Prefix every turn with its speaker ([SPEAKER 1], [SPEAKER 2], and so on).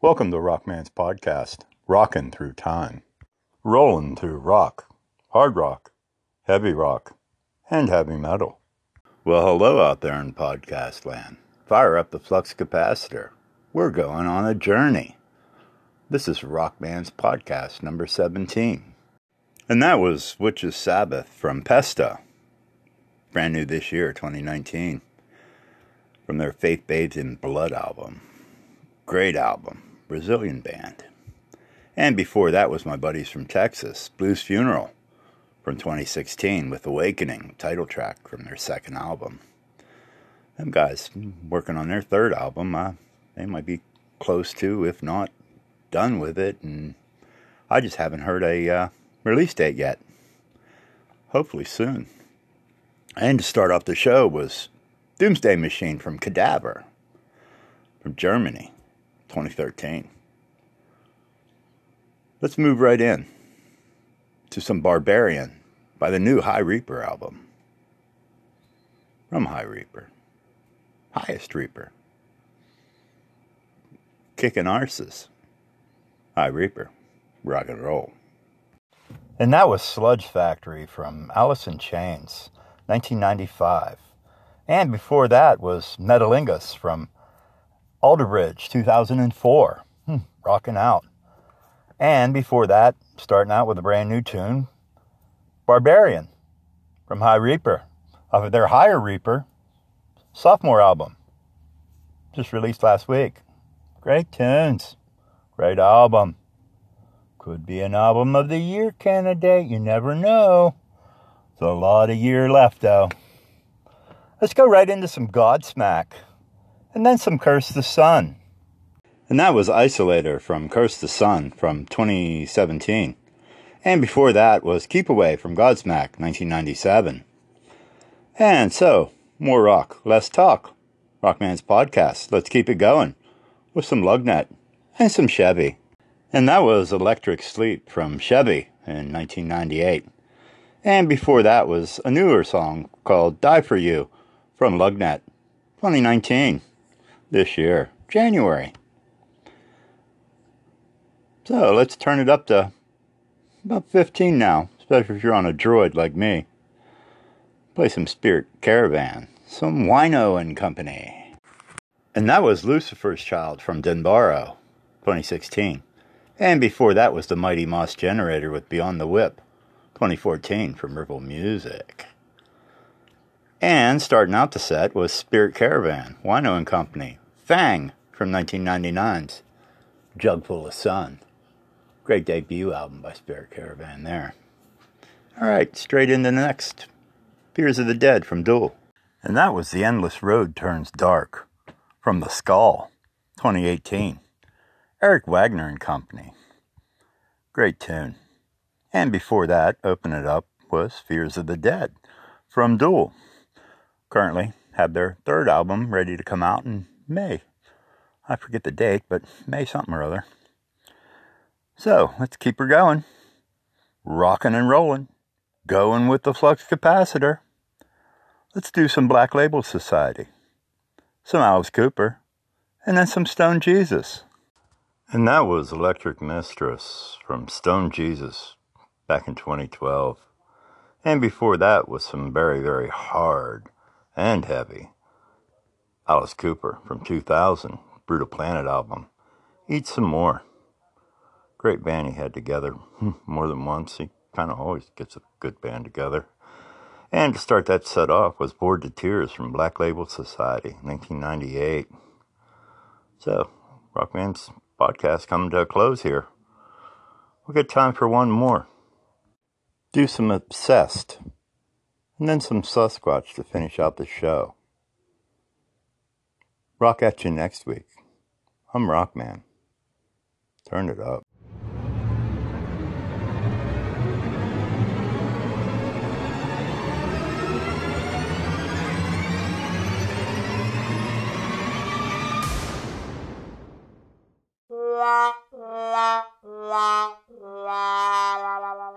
[SPEAKER 1] Welcome to Rockman's podcast, Rockin' Through Time. Rolling through rock, hard rock, heavy rock, and heavy metal. Well, hello out there in podcast land. Fire up the flux capacitor. We're going on a journey. This is Rockman's podcast number 17. And that was Witches Sabbath from Pesta. Brand new this year, 2019. From their Faith Bathed in Blood album. Great album. Brazilian band. And before that was my buddies from Texas, Blues Funeral from 2016 with Awakening, title track from their second album. Them guys working on their third album, uh, they might be close to, if not done with it, and I just haven't heard a uh, release date yet. Hopefully soon. And to start off the show was Doomsday Machine from Cadaver from Germany, 2013. Let's move right in to some Barbarian by the new High Reeper album. From High Reeper. Highest Reaper. Kicking arses. High Reeper. Rock and roll. And that was Sludge Factory from Alice in Chains, 1995. And before that was Metalingus from Alter Bridge, 2004. Hmm, rocking out. And before that, starting out with a brand new tune, Barbarian from High Reeper, off of their Higher Reeper sophomore album, just released last week. Great tunes, great album. Could be an album of the year candidate, you never know. There's a lot of year left though. Let's go right into some Godsmack and then some Curse the Sun. And that was Isolator from Curse the Sun from 2017. And before that was Keep Away from Godsmack 1997. And so, more rock, less talk. Rockman's podcast. Let's keep it going with some Lugnet and some Sheavy. And that was Electric Sleep from Sheavy in 1998. And before that was a newer song called Die For You from Lugnet 2019, this year, January. So let's turn it up to about 15 now, especially if you're on a droid like me. Play some Spirit Caravan, some Wino and Company. And that was Lucifer's Child from Dunbarrow, 2016. And before that was the Mighty Mos Generator with Beyond the Whip, 2014 from Ripple Music. And starting out the set was Spirit Caravan, Wino and Company, Fang from 1999's Jug Fulla Sun. Great debut album by Spirit Caravan there. All right, straight into the next. Fears of the Dead from Duel. And that was The Endless Road Turns Dark from The Skull, 2018. Eric Wagner and Company. Great tune. And before that, open it up was Fears of the Dead from Duel. Currently have their third album ready to come out in May. I forget the date, but May something or other. So let's keep her going. Rocking and rolling. Going with the flux capacitor. Let's do some Black Label Society. Some Alice Cooper. And then some Stone Jesus. And that was Electric Mistress from Stone Jesus back in 2012. And before that was some very, very hard and heavy. Alice Cooper from 2000, Brutal Planet album. Eat some more great band he had together hmm, more than once. He kind of always gets a good band together. And to start that set off was Bored to Tears from Black Label Society, 1998. So, Rockman's podcast coming to a close here. We'll get time for one more. Do some Obsessed, and then some Sasquatch to finish out the show. Rock at you next week. I'm Rockman. Turn it up. la la la la la la